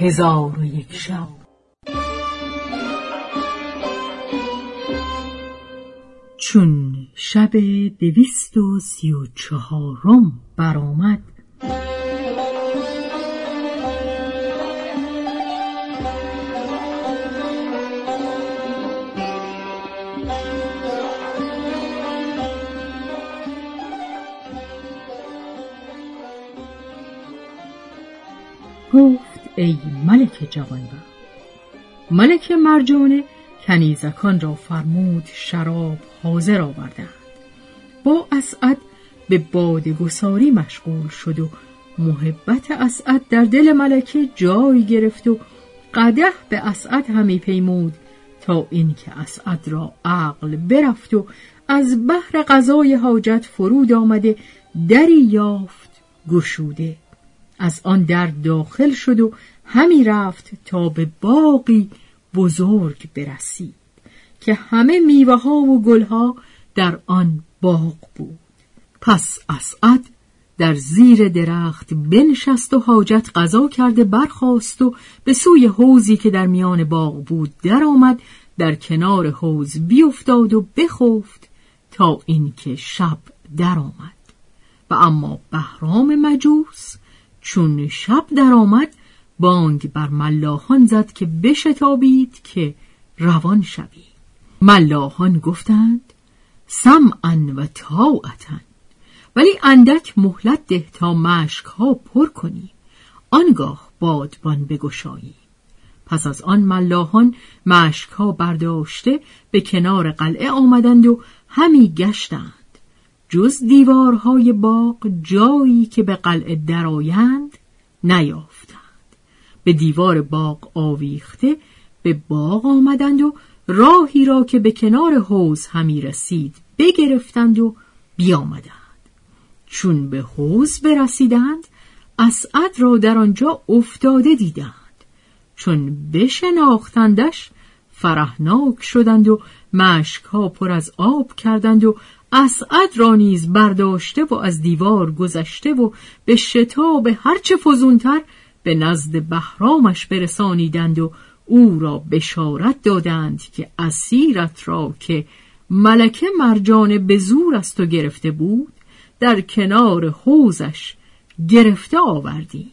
هزار و یک شب. چون شب دویست و سی و چهارم برآمد گفت ای ملک جوانبخت ملک مرجانه کنیزکان را فرمود شراب حاضر آوردند. با اسعد به بادگساری مشغول شد و محبت اسعد در دل ملکه جای گرفت و قده به اسعد همی پیمود تا اینکه اسعد را عقل برفت و از بحر غذای حاجت فرود آمده دری یافت گشوده. از آن در داخل شد و همی رفت تا به باقی بزرگ برسید که همه میوه ها و گل ها در آن باغ بود. پس اسعد در زیر درخت بنشست و حاجت غذا کرده برخاست و به سوی حوزی که در میان باغ بود درآمد در کنار حوز بیافتاد و بخفت تا اینکه شب درآمد. و اما بهرام مجوس چون شب درآمد بانگ بر ملاحان زد که بشتابید که روان شوید. ملاحان گفتند سمعا و طاعتا. ولی اندک مهلت ده تا مشک ها پر کنی. آنگاه بادبان بگشایی. پس از آن ملاحان مشک ها برداشته به کنار قلعه آمدند و همی گشتند. جز دیوارهای باغ جایی که به قلعه درآیند نیافتند. به دیوار باغ آویخته به باغ آمدند و راهی را که به کنار حوز همی رسید بگرفتند و بیامدند. چون به حوز برسیدند اسعد را در آنجا افتاده دیدند. چون بشناختندش فرهناک شدند و مشک ها پر از آب کردند و اسعد را نیز برداشته و از دیوار گذشته و به شتاب هرچه فزونتر به نزد بهرامش برسانیدند و او را بشارت دادند که اسیرت را که ملکه مرجان به زور است و گرفته بود در کنار حوزش گرفته آوردی.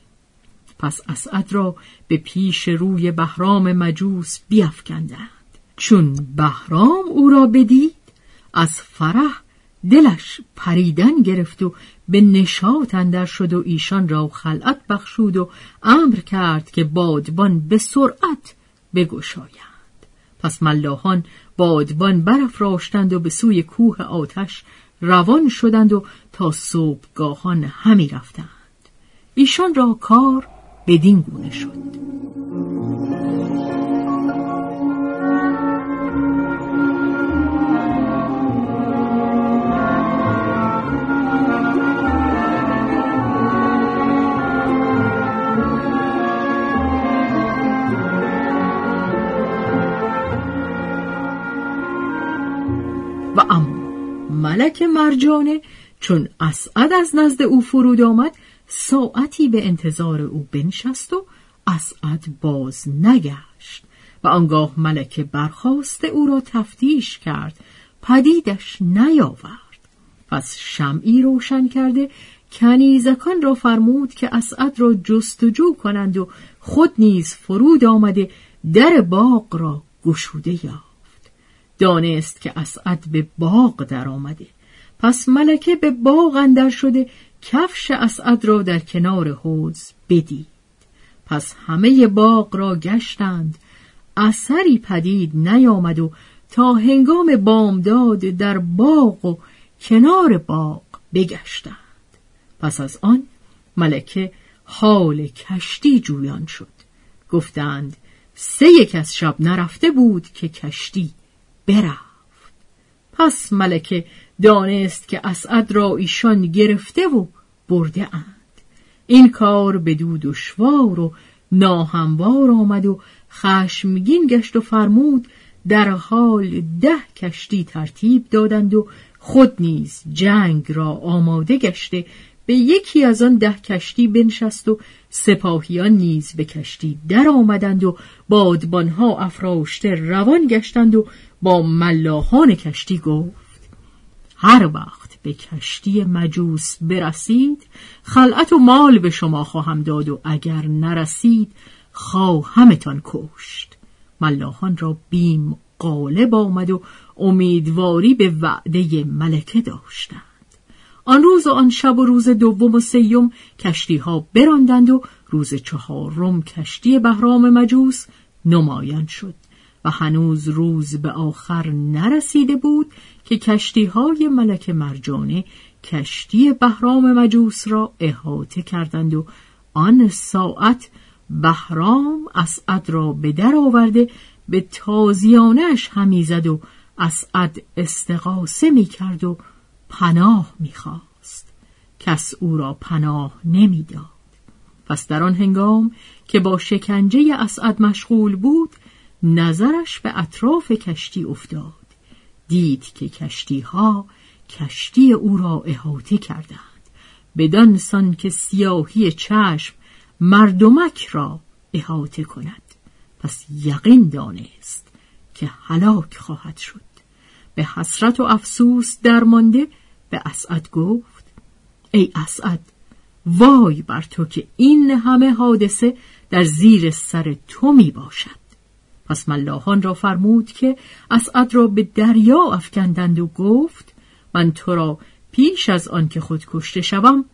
پس اسعد را به پیش روی بهرام مجوس بیافکندند چون بهرام او را بدید از فرح دلش پریدن گرفت و به نشاط اندر شد و ایشان را خلعت بخشود و امر کرد که بادبان به سرعت بگشایند. پس ملاحان بادبان برافراشتند و به سوی کوه آتش روان شدند و تا صبحگاهان همی رفتند. ایشان را کار بدین گونه شد. ملک مرجانه چون اسعد از نزد او فرود آمد ساعتی به انتظار او بنشست و اسعد باز نگشت. و آنگاه ملکه برخواست او را تفتیش کرد پدیدش نیاورد. پس شمعی روشن کرده کنیزکان را فرمود که اسعد را جستجو کنند و خود نیز فرود آمده در باغ را گشوده یافت. دانست که اسعد به باغ در آمده. پس ملکه به باغ اندر شده کفش اسعد را در کنار حوز بدید. پس همه باغ را گشتند. اثری پدید نیامد و تا هنگام بامداد در باغ و کنار باغ بگشتند. پس از آن ملکه حال کشتی جویان شد. گفتند سه یک از شب نرفته بود که کشتی برفت. پس ملکه دانست که اسعد را ایشان گرفته و برده اند. این کار به دو دشوار و ناهموار آمد و خشمگین گشت و فرمود در حال ده کشتی ترتیب دادند و خود نیز جنگ را آماده گشته به یکی از آن ده کشتی بنشست و سپاهیان نیز به کشتی در آمدند و بادبانها افراشته روان گشتند و با ملاحان کشتی گفت هر وقت به کشتی مجوس برسید خلعت و مال به شما خواهم داد و اگر نرسید خواهمتان کشت. ملاحان را بیم غالب آمد و امیدواری به وعده ملکه داشتند. آن روز و آن شب و روز دوم و سیوم کشتی ها براندند و روز چهارم کشتی بهرام مجوس نمایان شد و هنوز روز به آخر نرسیده بود که کشتی های ملک مرجانه کشتی بهرام مجوس را احاطه کردند و آن ساعت بهرام اسعد را به در آورده به تازیانش همی زد و اسعد استقاسه می کرد و پناه می‌خواست. کس او را پناه نمی‌داد. پس در آن هنگام که با شکنجه اسعد مشغول بود نظرش به اطراف کشتی افتاد. دید که کشتی ها کشتی او را احاطه کردند. بدان سان که سیاهی چشم مردمک را احاطه کند. پس یقین دانست که هلاک خواهد شد. به حسرت و افسوس درمانده به اسعد گفت ای اسعد وای بر تو که این همه حادثه در زیر سر تو می باشد پس ملاحان را فرمود که اسعد را به دریا افکندند و گفت من تو را پیش از آن که خود کشته شوم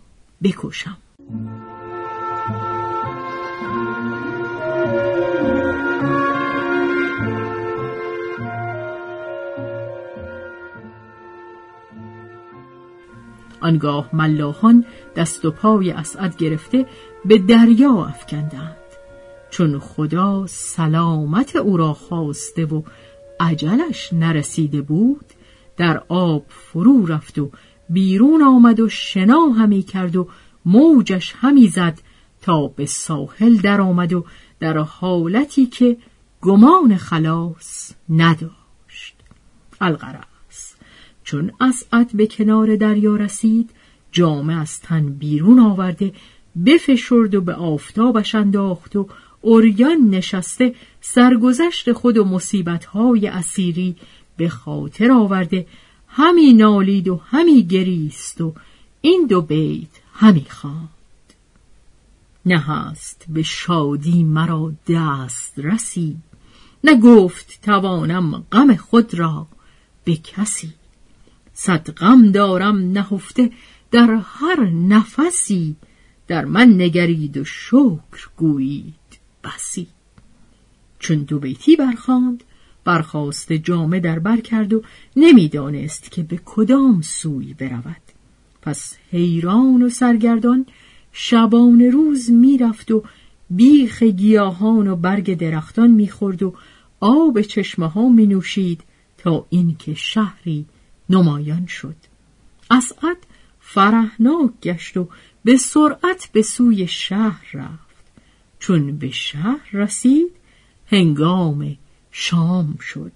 بکشم. آنگاه ملاحان دست و پای اسعد گرفته به دریا افکندند. چون خدا سلامت او را خواسته و عجلش نرسیده بود در آب فرو رفت و بیرون آمد و شنا همی کرد و موجش همی زد تا به ساحل در آمد و در حالتی که گمان خلاص نداشت. القرار چون اسعد به کنار دریا رسید جامه از تن بیرون آورده بفشرد و به آفتابش انداخت و اوریان نشسته سرگذشت خود و مصیبتهای اسیری به خاطر آورده. همی نالید و همی گریست و این دو بیت همی خواند. نه هست به شادی مرا دست رسی نه گفت توانم غم خود را به کسی. صد غم دارم نهفته در هر نفسی در من نگرید و شکر گویید. بسی. چون دو بیتی برخاند برخواست جامه در بر کرد و نمی‌دانست که به کدام سوی برود. پس حیران و سرگردان شبان روز می‌رفت و بیخ گیاهان و برگ درختان می‌خورد و آب چشمه ها می نوشید تا اینکه شهری نمایان شد. اسعد فرهناک گشت و به سرعت به سوی شهر رفت. چون به شهر رسید هنگام شام شد.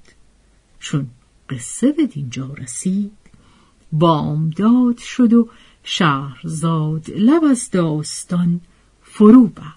چون قصه به دینجا رسید بامداد شد و شهرزاد لب از داستان فرو بست